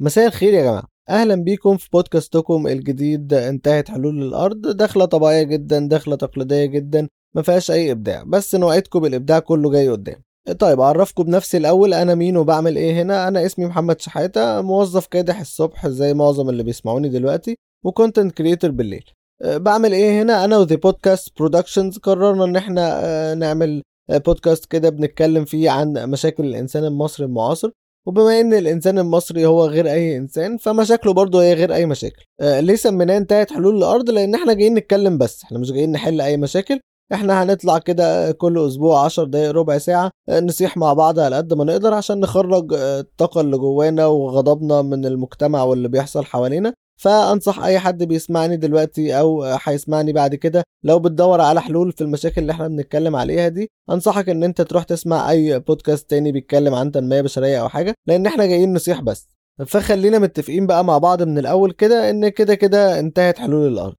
مساء الخير يا جماعة. أهلا بيكم في بودكاستكم الجديد. انتهت حلول الأرض. دخلة طبيعية جدا دخلة تقليدية جدا. ما فيهاش أي إبداع. بس نوعدكم بالإبداع كله جاي قدام. طيب أعرفكم بنفسي الأول. أنا مين وبعمل إيه هنا؟ أنا اسمي محمد شحاتة موظف كادح الصبح زي معظم اللي بيسمعوني دلوقتي و content creator بالليل. أه، بعمل إيه هنا؟ أنا و The Podcast Productions قررنا إن إحنا أه، نعمل بودكاست كده بنتكلم فيه عن مشاكل الإنسان المصري المعاصر. وبما إن الإنسان المصري هو غير أي إنسان فمشاكله برضه هي غير أي مشاكل. آه ليه سميناه انتهت حلول الأرض لأن إحنا جايين نتكلم بس. إحنا مش جايين نحل أي مشاكل. إحنا هنطلع كده كل أسبوع عشر دقايق ربع ساعة آه، نصيح مع بعض على قد ما نقدر عشان نخرج آه، الطاقة اللي جوانا وغضبنا من المجتمع واللي بيحصل حوالينا. فأنصح أي حد بيسمعني دلوقتي أو هيسمعني بعد كده لو بتدور على حلول في المشاكل اللي إحنا بنتكلم عليها دي أنصحك إن أنت تروح تسمع أي بودكاست تاني بيتكلم عن تنمية بشرية أو حاجة لأن إحنا جايين نصيح بس. فخلينا متفقين بقى مع بعض من الأول كده إن كده كده انتهت حلول الأرض.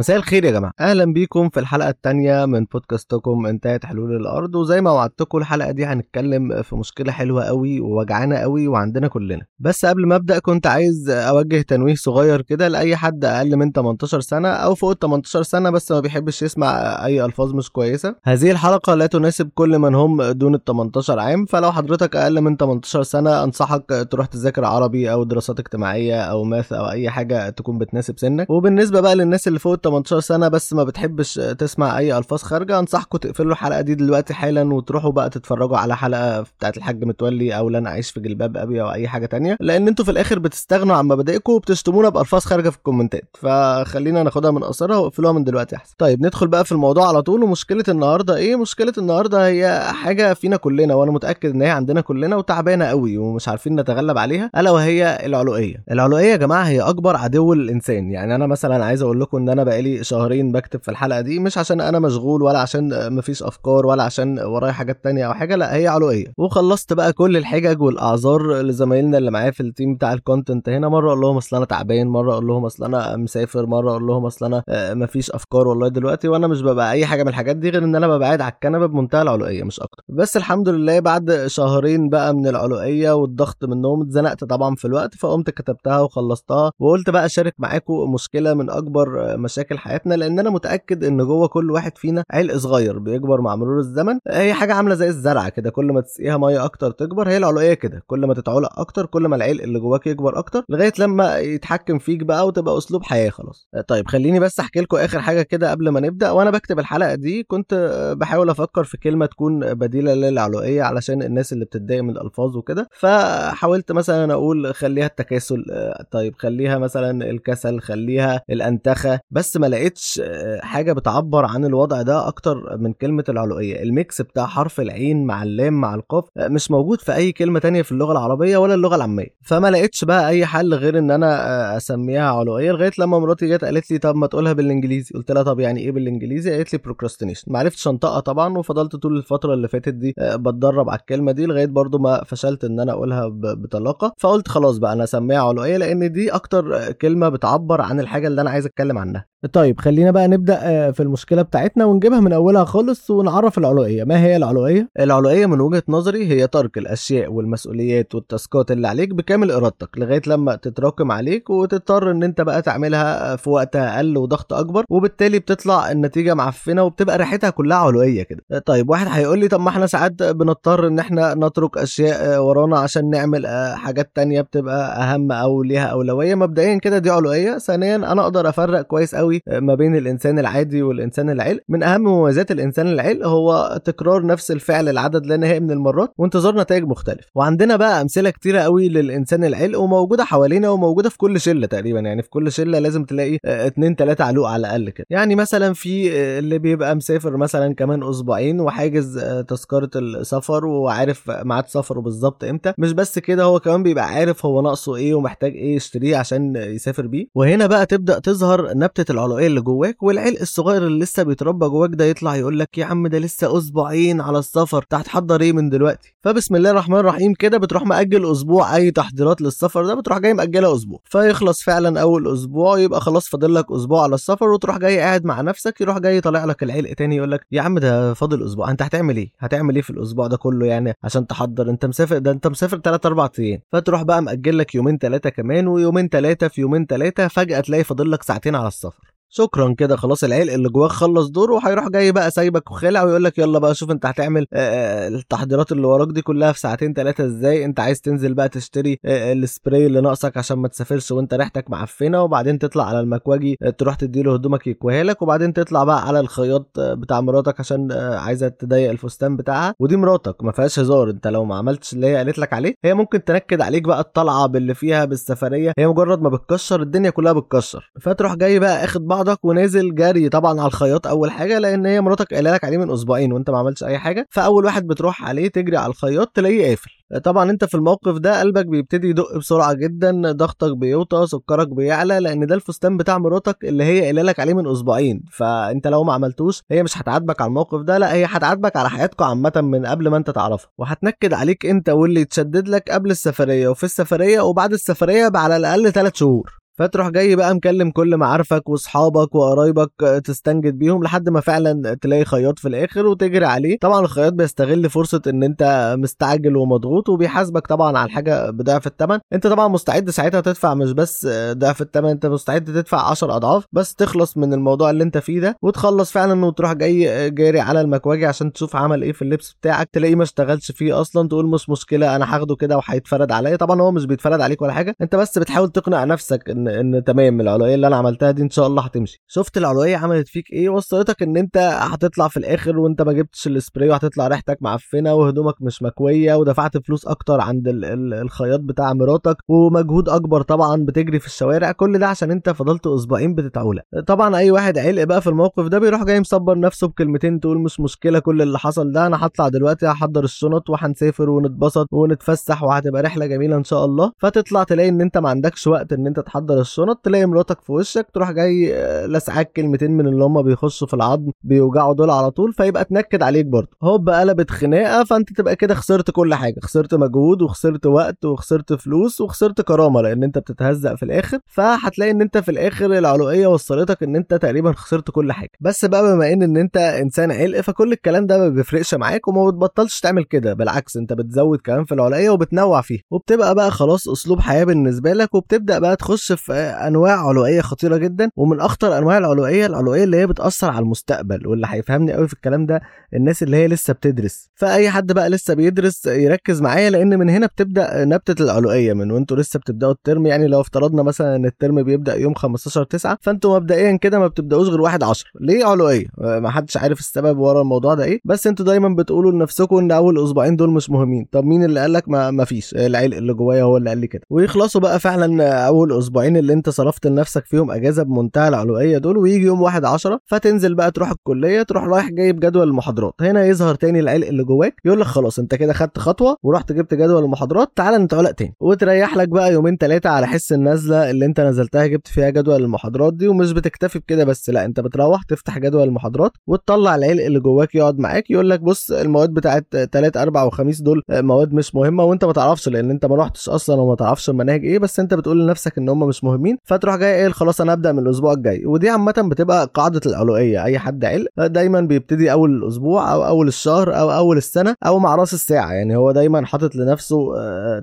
مساء الخير يا جماعة. أهلا بيكم في الحلقة التانية من بودكاستكم انتهت حلول الأرض وزي ما وعدتكم الحلقة دي هنتكلم في مشكلة حلوة قوي ووجعانة قوي وعندنا كلنا. بس قبل ما أبدأ كنت عايز أوجه تنويه صغير كده لأي حد أقل من 18 سنة أو فوق 18 سنة بس ما بيحبش يسمع أي ألفاظ مش كويسة. هذه الحلقة لا تناسب كل من هم دون ال 18 عام فلو حضرتك أقل من 18 سنة أنصحك تروح تذاكر عربي أو دراسات اجتماعية أو ماث أو أي حاجة تكون بتناسب سنك. وبالنسبة بقى للناس اللي فوق 18 سنة بس ما بتحبش تسمع أي ألفاظ خارجة أنصحكم تقفلوا الحلقة دي دلوقتي حالا وتروحوا بقى تتفرجوا على حلقة بتاعت الحاج متولي أو لن أعيش في جلباب أبي أو أي حاجة تانية لأن أنتوا في الآخر بتستغنوا عن مبادئكم وبتشتمونا بألفاظ خارجة في ال comments ات. فخلينا ناخدها من قصرها واقفلوها من دلوقتي أحسن. طيب ندخل بقى في الموضوع على طول. ومشكلة النهارده إيه؟ مشكلة النهارده هي حاجة فينا كلنا وأنا متأكد إن هي عندنا كلنا وتعبانة قوي ومش عارفين نتغلب عليها ألا وهي العلوقية. العلوقية يا جماعة هي أكبر عدو للإنسان. يعني أنا مثلا عايز أقول لكم إن أنا بقالي شهرين بكتب في الحلقة دي مش عشان أنا مشغول ولا عشان مفيش أفكار ولا عشان ورايا حاجات تانية أو حاجة لا هي علوقيه وخلصت بقى كل الحجج والأعذار لزمايلنا اللي معايا في ال team بتاع ال content هنا. مرة أقول لهم أصل أنا تعبان مرة أقول لهم أصل أنا مسافر مرة أقول لهم أصل أنا آه، مفيش أفكار والله دلوقتي وأنا مش ببقى أي حاجة من الحاجات دي غير إن أنا ببقى قاعد على الكنبة بمنتهى العلوقيه مش أكتر. بس الحمد لله بعد شهرين بقى من العلوئيه والضغط منهم اتزنقت طبعا في الوقت فقمت كتبتها وخلصتها وقلت بقى أشارك معاكم مشكلة من أكبر مشاكل حياتنا لأن أنا متأكد إن جوه كل واحد فينا علق صغير بيكبر مع مرور الزمن. هي حاجة عاملة زي الزرعة كده كل ما تسقيها مية أكتر تكبر هي العلوية كده. كل ما تتعلق أكتر كل ما العلق اللي جواك يكبر أكتر لغاية لما يتحكم فيك بقى وتبقى أسلوب حياة خلاص. طيب خليني بس أحكي لكم آخر حاجة كده قبل ما نبدأ. وأنا بكتب الحلقة دي كنت بحاول أفكر في كلمة تكون بديلة للعلوقية علشان الناس اللي بتتضايق من الألفاظ وكده. فحاولت مثلا أقول خليها التكاسل طيب خليها مثلا الكسل خليها الأنتخة. بس ما لقيتش حاجة بتعبر عن الوضع ده أكتر من كلمة العلوقيه ال mix بتاع حرف العين مع اللام مع القاف مش موجود في أي كلمة تانية في اللغة العربية ولا اللغة العامية. فما لقيتش بقى أي حل غير إن أنا أسميها علوقيه لغاية لما مراتي جت قالت لي طب ما تقولها بالإنجليزي. قلت لها طب يعني إيه بالإنجليزي؟ قالت لي procrastination ما عرفتش أنطقها طبعا وفضلت طول الفترة اللي فاتت دي بتدرب على الكلمة دي لغاية برضو ما فشلت إن أنا أقولها بطلاقة. فقلت خلاص بقى أنا أسميها علوقيه لأن دي أكتر كلمة بتعبر عن الحاجة اللي أنا عايز أتكلم عنها. طيب خلينا بقى نبدأ في المشكلة بتاعتنا ونجيبها من أولها خالص ونعرف العلوئيه ما هي العلوئيه العلوئيه من وجهة نظري هي ترك الأشياء والمسؤوليات والتاسكات اللي عليك بكامل إرادتك لغاية لما تتراكم عليك وتضطر إن أنت بقى تعملها في وقت أقل وضغط أكبر وبالتالي بتطلع النتيجة معفنة وبتبقى ريحتها كلها علوئيه كده. طيب واحد هيقول لي طب ما إحنا ساعات بنضطر إن إحنا نترك أشياء ورانا عشان نعمل حاجات تانية بتبقى أهم أو ليها أولوية. مبدئيا كده دي علوئيه ثانيا أنا أقدر أفرق كويس قوي ما بين الإنسان العادي والإنسان العلق من أهم مميزات الإنسان العلق هو تكرار نفس الفعل العدد لا نهائي من المرات وانتظار نتائج مختلف وعندنا بقى أمثلة كتيرة قوي للإنسان العلق وموجودة حوالينا وموجودة في كل شلة تقريبا. يعني في كل شلة لازم تلاقي اتنين تلاتة علوق على الأقل كده. يعني مثلا في اللي بيبقى مسافر مثلا كمان أسبوعين وحاجز تذكرة السفر وعارف ميعاد سفره بالظبط إمتى. مش بس كده هو كمان بيبقى عارف هو ناقصه إيه ومحتاج إيه يشتريه عشان يسافر بيه. وهنا بقى تبدأ تظهر نبتة العلقيه اللي جواك والعلق الصغير اللي لسه بيتربى جواك ده يطلع يقول لك يا عم ده لسه أسبوعين على السفر انت هتحضر إيه من دلوقتي؟ فبسم الله الرحمن الرحيم كده بتروح مأجل أسبوع أي تحضيرات للسفر ده بتروح جاي مأجلها أسبوع. فيخلص فعلا أول أسبوع يبقى خلاص فاضل لك أسبوع على السفر وتروح جاي قاعد مع نفسك يروح جاي طالع لك العلق تاني يقول لك يا عم ده فاضل أسبوع أنت هتعمل إيه؟ هتعمل إيه في الأسبوع ده كله يعني عشان تحضر؟ أنت مسافر ده أنت مسافر 3 4 أيام. فتروح بقى مأجل لك يومين ثلاثة كمان ويومين ثلاثة في يومين ثلاثة فجأة تلاقي فاضل لك ساعتين على السفر. شكرا كده خلاص العلق اللي جواك خلص دوره وهيروح جاي بقى سايبك وخلع ويقول لك يلا بقى شوف انت هتعمل آه، التحضيرات اللي وراك دي كلها في ساعتين ثلاثة إزاي؟ انت عايز تنزل بقى تشتري آه، السبراي اللي ناقصك عشان ما تسافرش وانت ريحتك معفنة وبعدين تطلع على المكواجي آه، تروح تديله هدومك يكويها لك وبعدين تطلع بقى على الخياط بتاع مراتك عشان عايزة تضيق الفستان بتاعها. ودي مراتك ما فيهاش هزار انت لو ما عملتش اللي هي قالت لك عليه هي ممكن تنكد عليك بقى الطلعة باللي فيها بالسفرية هي مجرد ما بتكشر الدنيا كلها بتكشر. فتروح جاي بقى اخد بعضك ونازل جري طبعا على الخياط أول حاجة لأن هي مراتك قايلة لك عليه من أسبوعين وأنت ما عملتش أي حاجة. فأول واحد بتروح عليه تجري على الخياط تلاقيه قافل. طبعا أنت في الموقف ده قلبك بيبتدي يدق بسرعة جدا ضغطك بيوطى سكرك بيعلى لأن ده الفستان بتاع مراتك اللي هي قايلة لك عليه من أسبوعين. فأنت لو ما عملتوش هي مش هتعاتبك على الموقف ده لا هي هتعاتبك على حياتكم عامة من قبل ما أنت تعرفها. وهتنكد عليك أنت واللي يتشدد لك قبل السفرية وفي السفرية وبعد السفرية على الأقل 3 شهور. فتروح جاي بقى مكلم كل معارفك واصحابك وقرايبك تستنجد بيهم لحد ما فعلا تلاقي خياط في الآخر وتجري عليه. طبعا الخياط بيستغل فرصة إن أنت مستعجل ومضغوط وبيحاسبك طبعا على الحاجة بضعف الثمن أنت طبعا مستعد ساعتها تدفع مش بس ضعف الثمن أنت مستعد تدفع 10 أضعاف بس تخلص من الموضوع اللي أنت فيه ده وتخلص فعلا وتروح جاي جاري على المكواجي عشان تشوف عمل إيه في اللبس بتاعك. تلاقيه ما اشتغلش فيه أصلا تقول مش مشكلة أنا هاخده كده وهيتفرد عليا. طبعا هو مش بيتفرد عليك ولا حاجة أنت بس بتحاول تقنع نفسك إن إن تمام العلوية اللي أنا عملتها دي إن شاء الله هتمشي. شفت العلوية عملت فيك إيه؟ وصلتك إن أنت هتطلع في الآخر وأنت ما جبتش السبراي وهتطلع ريحتك معفنة وهدومك مش مكوية ودفعت فلوس أكتر عند ال ال الخياط بتاع مراتك ومجهود أكبر طبعا بتجري في الشوارع. كل ده عشان أنت فضلت أسبوعين بتتعولق طبعا أي واحد علق بقى في الموقف ده بيروح جاي مصبر نفسه بكلمتين تقول مش مشكلة كل اللي حصل ده أنا هطلع دلوقتي هحضر الشنط وهنسافر ونتبسط ونتفسح وهتبقى رحلة جميلة إن شاء الله. فتطلع تلاقي إن أنت ما عندكش وقت إن أنت تحضر الشنط تلاقي مراتك في وشك تروح جاي آه، لسعاك كلمتين من اللي هم بيخشوا في العظم بيوجعوا دول على طول فيبقى تنكد عليك برضه. هوب قلبت خناقة فانت تبقى كده خسرت كل حاجة. خسرت مجهود وخسرت وقت وخسرت فلوس وخسرت كرامة لأن انت بتتهزق في الآخر. فهتلاقي إن انت في الآخر العلوقيه وصلتك إن انت تقريبا خسرت كل حاجة. بس بقى بما إن إن انت إنسان علق فكل الكلام ده ما بيفرقش معاك وما بتبطلش تعمل كده. بالعكس انت بتزود كلام في العلوقيه وبتنوع فيها. وبتبقى بقى خلاص أسلوب حياة بالنسبة لك وبتبدأ بقى تخش في أنواع علوقيه خطيرة جدا ومن أخطر أنواع العلوقيه العلوقيه اللي هي بتأثر على المستقبل واللي هيفهمني قوي في الكلام ده الناس اللي هي لسه بتدرس. فأي حد بقى لسه بيدرس يركز معايا لأن من هنا بتبدأ نبتة العلوقيه من وأنتوا لسه بتبدأوا ال term يعني لو افترضنا مثلا إن ال term بيبدأ يوم 15 9 فأنتوا مبدئيا كده ما بتبدأوش غير 1 10 ليه علوقيه ما حدش عارف السبب ورا الموضوع ده إيه. بس أنتوا دايما بتقولوا لنفسكم إن أول أسبوعين دول مش مهمين. طب مين اللي قال لك ما, ما فيش؟ العلق اللي جوايا هو اللي قال لي كده. ويخلصوا بقى فعلا أول أسبوعين اللي انت صرفت لنفسك فيهم أجازة بمنتهى العلوقيه دول ويجي يوم 1 10 فتنزل بقى تروح الكلية تروح رايح جايب جدول المحاضرات. هنا يظهر تاني العلق اللي جواك يقول لك خلاص انت كده خدت خطوة ورحت جبت جدول المحاضرات تعالى نتعلق تاني. وتريح لك بقى يومين ثلاثة على حس النزله اللي انت نزلتها جبت فيها جدول المحاضرات دي ومش بتكتفي بكده بس لا انت بتروح تفتح جدول المحاضرات وتطلع العلق اللي جواك يقعد معاك يقول لك بص المواد بتاعت 3 4 وخميس دول مواد مش مهمة وانت ما تعرفش لأن انت ما رحتش أصلا وما تعرفش المناهج إيه بس انت بتقول لنفسك إن هم مش مهمين فتروح جاي إيه خلاص أنا ابدا من الأسبوع الجاي. ودي عامة بتبقى قاعدة العلوقيه أي حد علق دايما بيبتدي أول الأسبوع أو أول الشهر أو أول السنة أو مع رأس الساعة. يعني هو دايما حاطط لنفسه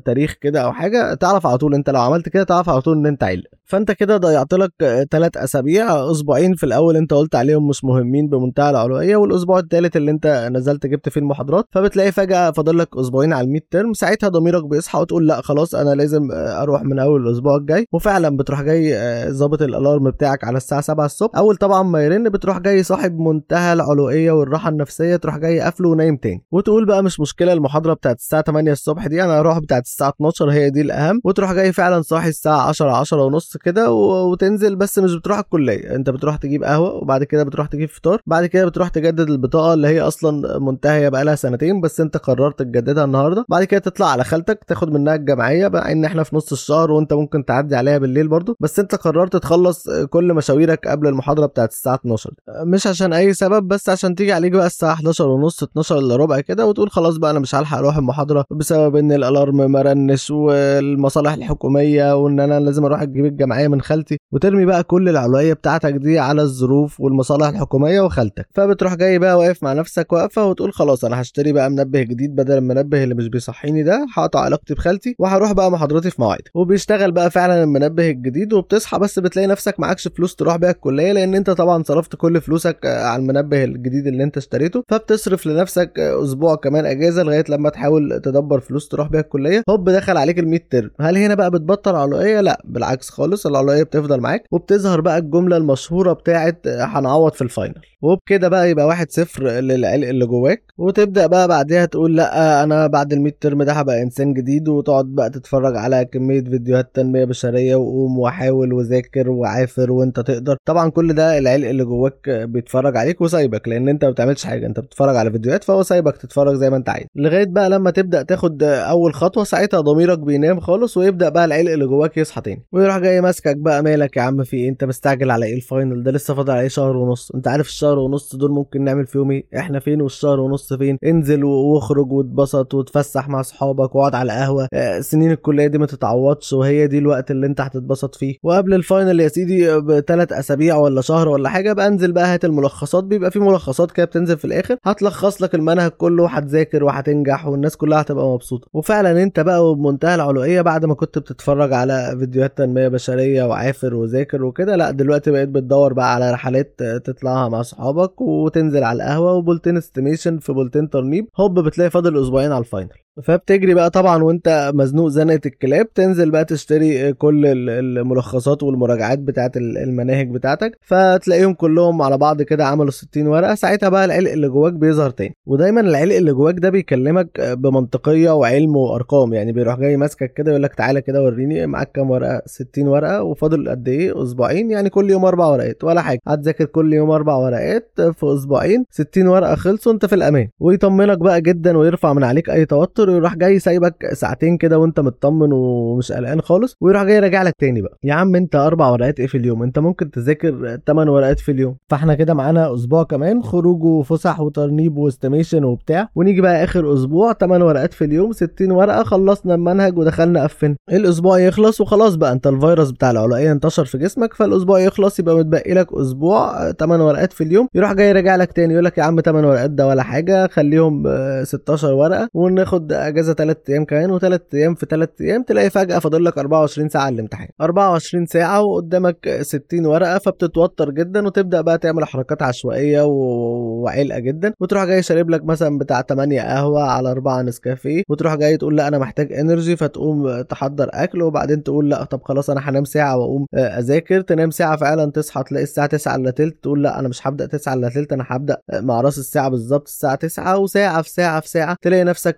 تاريخ كده أو حاجة تعرف على طول أنت لو عملت كده تعرف على طول إن أنت علق فأنت كده ضيعت لك ثلاث أسابيع أسبوعين في الأول أنت قلت عليهم مش مهمين بمنتهى العلويه والأسبوع الثالث اللي أنت نزلت جبت فيه المحاضرات فبتلاقي فجأة فاضل لك أسبوعين على الميد ترم ساعتها ضميرك بيصحى وتقول لأ خلاص أنا لازم أروح من أول الأسبوع الجاي. وفعلا بتروح جاي ظابط الألارم بتاعك على الساعة 7 الصبح. أول طبعا ما يرن بتروح جاي صاحب منتهى العلويه والراحة النفسية تروح جاي قافله ونايم تاني. وتقول بقى مش مشكلة المحاضرة بتاعت الساعة 8 الصبح دي أنا هروح بتاعت الساعة 12 هي دي الأهم. وتروح جاي فعلا صاحي الساعة 10 10 ونص كده وتنزل بس مش بتروح الكلية. أنت بتروح تجيب قهوة وبعد كده بتروح تجيب فطار بعد كده بتروح تجدد البطاقة اللي هي أصلا منتهية بقى لها سنتين بس أنت قررت تجددها النهارده. بعد كده تطلع على خالتك تاخد منها الجمعية بقى إن إحنا في نص الشهر وأنت ممكن تعدي عليها بالليل بالليل برضو. بس انت قررت تخلص كل مشاويرك قبل المحاضرة بتاعت الساعة 12 مش عشان أي سبب بس عشان تيجي عليك بقى الساعة 11 ونص 12 إلا ربع كده وتقول خلاص بقى أنا مش هلحق أروح المحاضرة بسبب إن الألارم مرنش والمصالح الحكومية وإن أنا لازم أروح أجيب الجمعية من خالتي وترمي بقى كل العلوية بتاعتك دي على الظروف والمصالح الحكومية وخالتك. فبتروح جاي بقى واقف مع نفسك واقفة وتقول خلاص أنا هشتري بقى منبه جديد بدل المنبه اللي مش بيصحيني ده هقطع علاقتي بخالتي وهروح بقى محاضرتي في مواعيدي وبيشتغل بقى فعلا المنبه الجديد وبتصحى بس بتلاقي نفسك معكش فلوس تروح بيها الكلية لأن أنت طبعا صرفت كل فلوسك على المنبه الجديد اللي أنت اشتريته فبتصرف لنفسك أسبوع كمان أجازة لغاية لما تحاول تدبر فلوس تروح بيها الكلية. هوب دخل عليك ال midterm هل هنا بقى بتبطل علوقيه لا بالعكس خالص العلوقيه بتفضل معاك وبتظهر بقى الجملة المشهورة بتاعت هنعوض في ال final وبكده بقى يبقى واحد صفر للعلق اللي جواك. وتبدأ بقى بعدها تقول لا أنا بعد ال midterm ده هبقى إنسان جديد وتقعد بقى تتفرج على كمية فيديوهات تنمية بشرية وقوم وحاول وذاكر وعافر وأنت تقدر. طبعا كل ده العلق اللي جواك بيتفرج عليك وسايبك لأن أنت ما بتعملش حاجة أنت بتتفرج على فيديوهات فهو سايبك تتفرج زي ما أنت عايز. لغاية بقى لما تبدأ تاخد أول خطوة ساعتها ضميرك بينام خالص ويبدأ بقى العلق اللي جواك يصحى تاني. ويروح جاي ماسكك بقى مالك يا عم في إيه؟ أنت مستعجل على إيه ال final ده لسه فاضل عليه شهر ونص. أنت عارف الشهر ونص دول ممكن نعمل فيهم إيه؟ إحنا فين والشهر ونص فين؟ انزل واخرج واتبسط وتفسح مع أصحابك واقعد على قهوه آه سنين الكلية دي ما تتعوضش وهي دي الوقت اللي أنت هتتبسط فيه. وقبل ال final يا سيدي بثلاث أسابيع ولا شهر ولا حاجة بقى انزل بقى هات الملخصات. بيبقى في ملخصات كده بتنزل في الآخر. هتلخص لك المنهج كله وهتذاكر وهتنجح والناس كلها هتبقى مبسوطة. وفعلا أنت بقى وبمنتهى العلوقية بعد ما كنت بتتفرج على فيديوهات تنمية بشرية وعافر وذاكر وكده لا دلوقتي بقيت بتدور بقى على رحلات تطلعها مع صحابك وتنزل على القهوة وبولتين estimation في بولتين ترنيب. هوب بتلاقي فاضل أسبوعين على ال final. فبتجري بقى طبعا وانت مزنوق زنقة الكلاب تنزل بقى تشتري كل الملخصات والمراجعات بتاعت المناهج بتاعتك فتلاقيهم كلهم على بعض كده عملوا 60 ورقة ساعتها بقى العلق اللي جواك بيظهر تاني. ودايما العلق اللي جواك ده بيكلمك بمنطقية وعلم وأرقام يعني بيروح جاي ماسكك كده يقول لك تعالى كده وريني معاك كام ورقة 60 ورقة وفاضل قد إيه؟ أسبوعين يعني كل يوم أربع ورقات ولا حاجة. هتذاكر كل يوم أربع ورقات في أسبوعين 60 ورقة خلصوا أنت في الأمان. ويطمنك بقى جدا ويرفع من عليك أي توتر ويروح جاي سايبك ساعتين كده وأنت مطمن ومش قلقان خالص ويروح جاي راجع لك تاني بقى. يا عم أنت أربع ورقات إيه في اليوم؟ أنت ممكن تذاكر 8 ورقات في اليوم. فإحنا كده معانا أسبوع كمان خروج وفسح وترنيب و estimation وبتاع. ونيجي بقى آخر أسبوع 8 ورقات في اليوم 60 ورقة خلصنا المنهج ودخلنا قفلنا. الأسبوع يخلص وخلاص بقى أنت الفيروس بتاع العلقية انتشر في جسمك فالأسبوع يخلص يبقى متبقي لك أسبوع 8 ورقات في اليوم. يروح جاي راجع لك تاني يقول لك يا عم 8 ورقات ده ولا حاجة خليهم 16 ورقة. وناخد اجازه 3 أيام كمان و3 أيام في 3 أيام تلاقي فجأة فاضل لك 24 ساعة الامتحان 24 ساعة وقدامك 60 ورقة فبتتوتر جدا وتبدأ بقى تعمل حركات عشوائية وعلقة جدا. وتروح جاي شارب لك مثلا بتاع 8 قهوة على 4 نسكافيه. وتروح جاي تقول لا أنا محتاج انرجي فتقوم تحضر أكل وبعدين تقول لا طب خلاص أنا هنام ساعة وأقوم أذاكر. تنام ساعة فعلا تصحى تلاقي الساعة 9 إلا تلت تقول لا أنا مش هبدأ 9 إلا تلت أنا هبدأ مع رأس الساعة بالظبط الساعة 9 وساعة في ساعة في ساعة تلاقي نفسك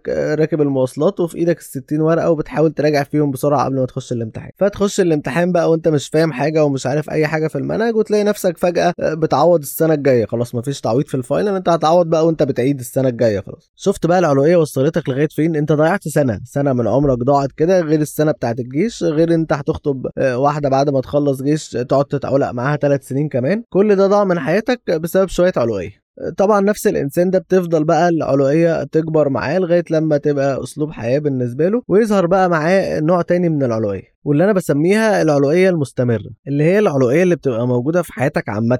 راكب المواصلات وفي إيدك ال 60 ورقة وبتحاول تراجع فيهم بسرعة قبل ما تخش الامتحان. فتخش الامتحان بقى وانت مش فاهم حاجة ومش عارف أي حاجة في المنهج وتلاقي نفسك فجأة بتعوض السنة الجاية. خلاص مفيش تعويض في الفاينل انت هتعوض بقى وانت بتعيد السنة الجاية. خلاص. شفت بقى العلوية وصلتك لغاية فين؟ انت ضيعت سنة. سنة من عمرك ضاعت كده غير السنة بتاعت الجيش غير انت هتخطب واحدة بعد ما تخلص جيش تقعد تتعلق معاها ثلاث سنين كمان. كل ده ضاع من حياتك بسبب شوية علوية. طبعا نفس الإنسان ده بتفضل بقى العلوية تكبر معاه لغاية لما تبقى أسلوب حياة بالنسبة له ويظهر بقى معاه نوع تاني من العلوية واللي أنا بسميها العلوية المستمرة اللي هي العلوية اللي بتبقى موجودة في حياتك عامة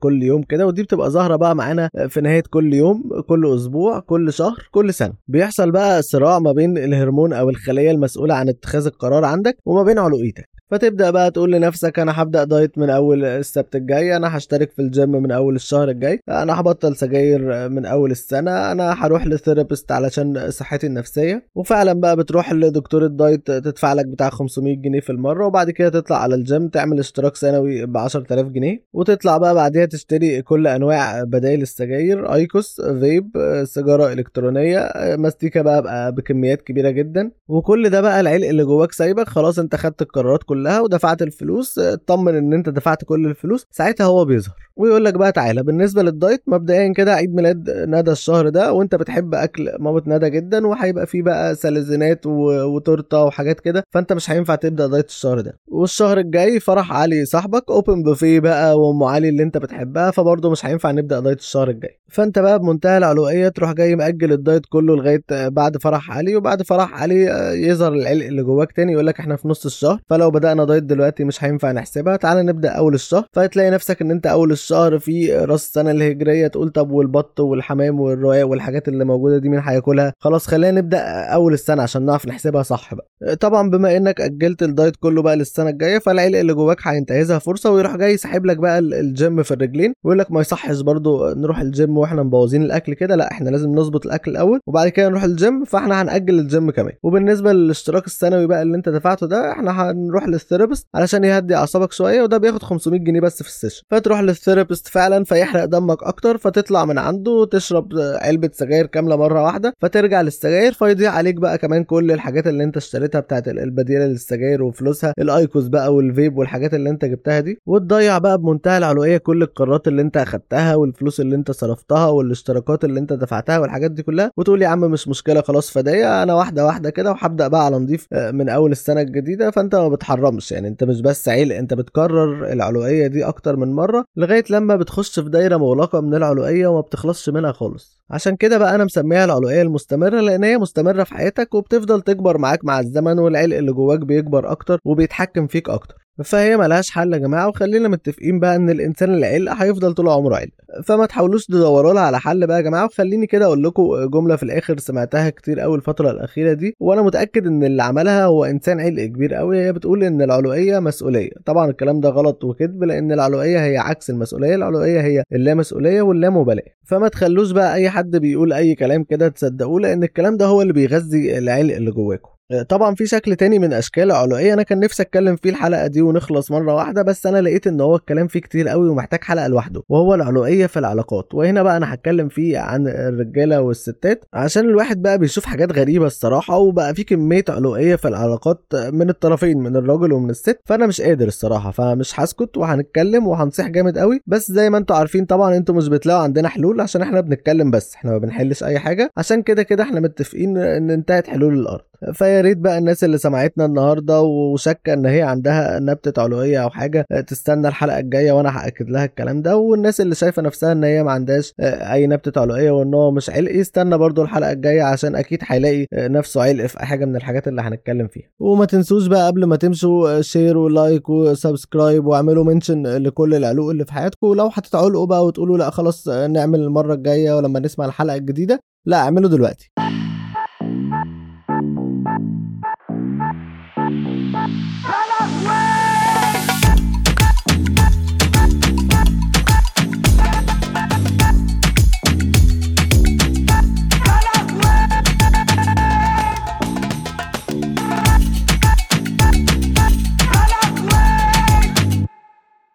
كل يوم كده ودي بتبقى ظاهرة بقى معانا في نهاية كل يوم كل أسبوع كل شهر كل سنة. بيحصل بقى صراع ما بين الهرمون أو الخلية المسؤولة عن اتخاذ القرار عندك وما بين علويتك. فتبدأ بقى تقول لنفسك أنا هبدأ diet من أول السبت الجاي أنا هشترك في الجيم من أول الشهر الجاي أنا هبطل سجاير من أول السنة أنا هروح ل therapist علشان صحتي النفسية. وفعلا بقى بتروح لدكتور ال diet تدفع لك بتاع 500 جنيه في المرة وبعد كده تطلع على الجيم تعمل اشتراك سنوي ب 10000 جنيه. وتطلع بقى بعديها تشتري كل أنواع بدائل السجاير أيكوس فيب سيجارة إلكترونية ماستيكا بقى, بقى بكميات كبيرة جدا. وكل ده بقى العلق اللي جواك سايبك خلاص أنت خدت القرارات كلها. كلها ودفعت الفلوس اطمن إن أنت دفعت كل الفلوس ساعتها هو بيظهر. ويقول لك بقى تعالى بالنسبة لل diet مبدئيا كده عيد ميلاد ندى الشهر ده وأنت بتحب أكل مامة ندى جدا وهيبقى فيه بقى جلوزينات. وتورتة وحاجات كده فأنت مش هينفع تبدأ diet الشهر ده. والشهر الجاي فرح علي صاحبك open buffet بقى وأم علي اللي أنت بتحبها فبرضه مش هينفع نبدأ diet الشهر الجاي. فأنت بقى بمنتهى العلوقية تروح جاي مأجل ال diet كله لغاية بعد فرح علي وبعد فرح علي يظهر العلق اللي جواك تاني يقول لك إحنا في نص الشهر. فلو بدأنا diet دلوقتي مش هينفع نحسبها تعالى نبدأ أول الشهر. فتلاقي نفسك إن أنت أول الشهر في راس السنة الهجرية تقول طب والبط والحمام والرقاق والحاجات اللي موجودة دي مين هياكلها؟ خلاص خلينا نبدأ أول السنة عشان نعرف نحسبها صح بقى. طبعا بما إنك أجلت ال diet كله بقى للسنة الجاية فالعلق اللي جواك هينتهزها فرصة ويروح جاي ساحب لك بقى الجيم في الرجلين ويقول لك ما يصحش برضو نروح الجيم وإحنا مبوظين الأكل كده لا إحنا لازم نظبط الأكل الأول وبعد كده نروح الجيم فإحنا هنأجل الجيم كمان. وبالنسبة للاشتراك السنوي بقى اللي أنت دفعته ده إحنا هنروح لل therapist علشان يهدي اعصابك شوية وده بياخد 500 جنيه بس في ال session. فتروح لل therapist فعلا فيحرق دمك أكتر فتطلع من عنده تشرب علبة سجاير كاملة مرة واحدة فترجع للسجاير فيضيع عليك بقى كمان كل الحاجات اللي انت اشتريتها بتاعت البديله للسجاير وفلوسها الايكوس بقى والفيب والحاجات اللي انت جبتها دي وتضيع بقى بمنتهى العلوية كل القرارات اللي انت أخدتها والفلوس اللي انت صرفتها والاشتراكات اللي انت دفعتها والحاجات دي كلها وتقول يا عم مش مشكلة خلاص فدية أنا واحدة واحدة كده وهبدأ بقى على نضيف من أول السنة الجديدة فأنت ما بتحرمش يعني انت مش بس عيل انت بتكرر العلوية دي أكتر من مرة لغاية لما بتخش في دايرة مغلقة من العلوية وما بتخلصش منها خالص. عشان كده بقى أنا مسميها العلوية المستمرة لأن هي مستمرة في حياتك وبتفضل تكبر معاك مع الزمن والعلق اللي جواك بيكبر أكتر وبيتحكم فيك أكتر. فهي ملهاش حل يا جماعة وخلينا متفقين بقى إن الإنسان اللي علق هيفضل طول عمره علق فما تحاولوش تدوروا لها على حل بقى يا جماعة وخليني كده أقول لكم جملة في الآخر سمعتها كتير قوي الفترة الأخيرة دي وأنا متأكد إن اللي عملها هو إنسان علق كبير قوي هي بتقول إن العلوئيه مسؤولية. طبعا الكلام ده غلط وكذب لأن العلوئيه هي عكس المسؤولية العلوئيه هي اللامسؤولية واللامبالاة. فما تخلوش بقى أي حد بيقول أي كلام كده تصدقوه لأن الكلام ده هو اللي بيغذي العلق اللي جواكم. طبعا في شكل تاني من أشكال العلوئيه أنا كان نفسي أتكلم فيه الحلقة دي ونخلص مرة واحدة بس أنا لقيت إن هو الكلام فيه كتير قوي ومحتاج حلقة لوحده وهو العلوئيه في العلاقات. وهنا بقى أنا هتكلم فيه عن الرجالة والستات عشان الواحد بقى بيشوف حاجات غريبة الصراحة وبقى في كمية علوئيه في العلاقات من الطرفين من الراجل ومن الست فأنا مش قادر الصراحة فمش هسكت وهنتكلم وهنصيح جامد قوي بس زي ما أنتم عارفين طبعا أنتم مش بتلاقوا عندنا حلول عشان إحنا بنتكلم بس إحنا ما بنحلش أي حاجة عشان كده كده إحنا متفقين إن انتهت حلول الأرض. فيا ريت بقى الناس اللي سمعتنا النهارده وشاكة ان هي عندها نبتة علوية أو حاجة تستنى الحلقة الجاية وأنا هأكد لها الكلام ده. والناس اللي شايفة نفسها ان هي ما عندهاش اي نبتة علوية وان هو مش علق يستنى برضو الحلقة الجاية عشان أكيد هيلاقي نفسه علق في حاجة من الحاجات اللي هنتكلم فيها. وما تنسوش بقى قبل ما تمشوا share و like و subscribe واعملوا mention لكل العلوق اللي في حياتكم. ولو هتتعلقوا بقى وتقولوا لا خلاص نعمل المرة الجاية ولما نسمع الحلقة الجديدة لا اعملوا دلوقتي.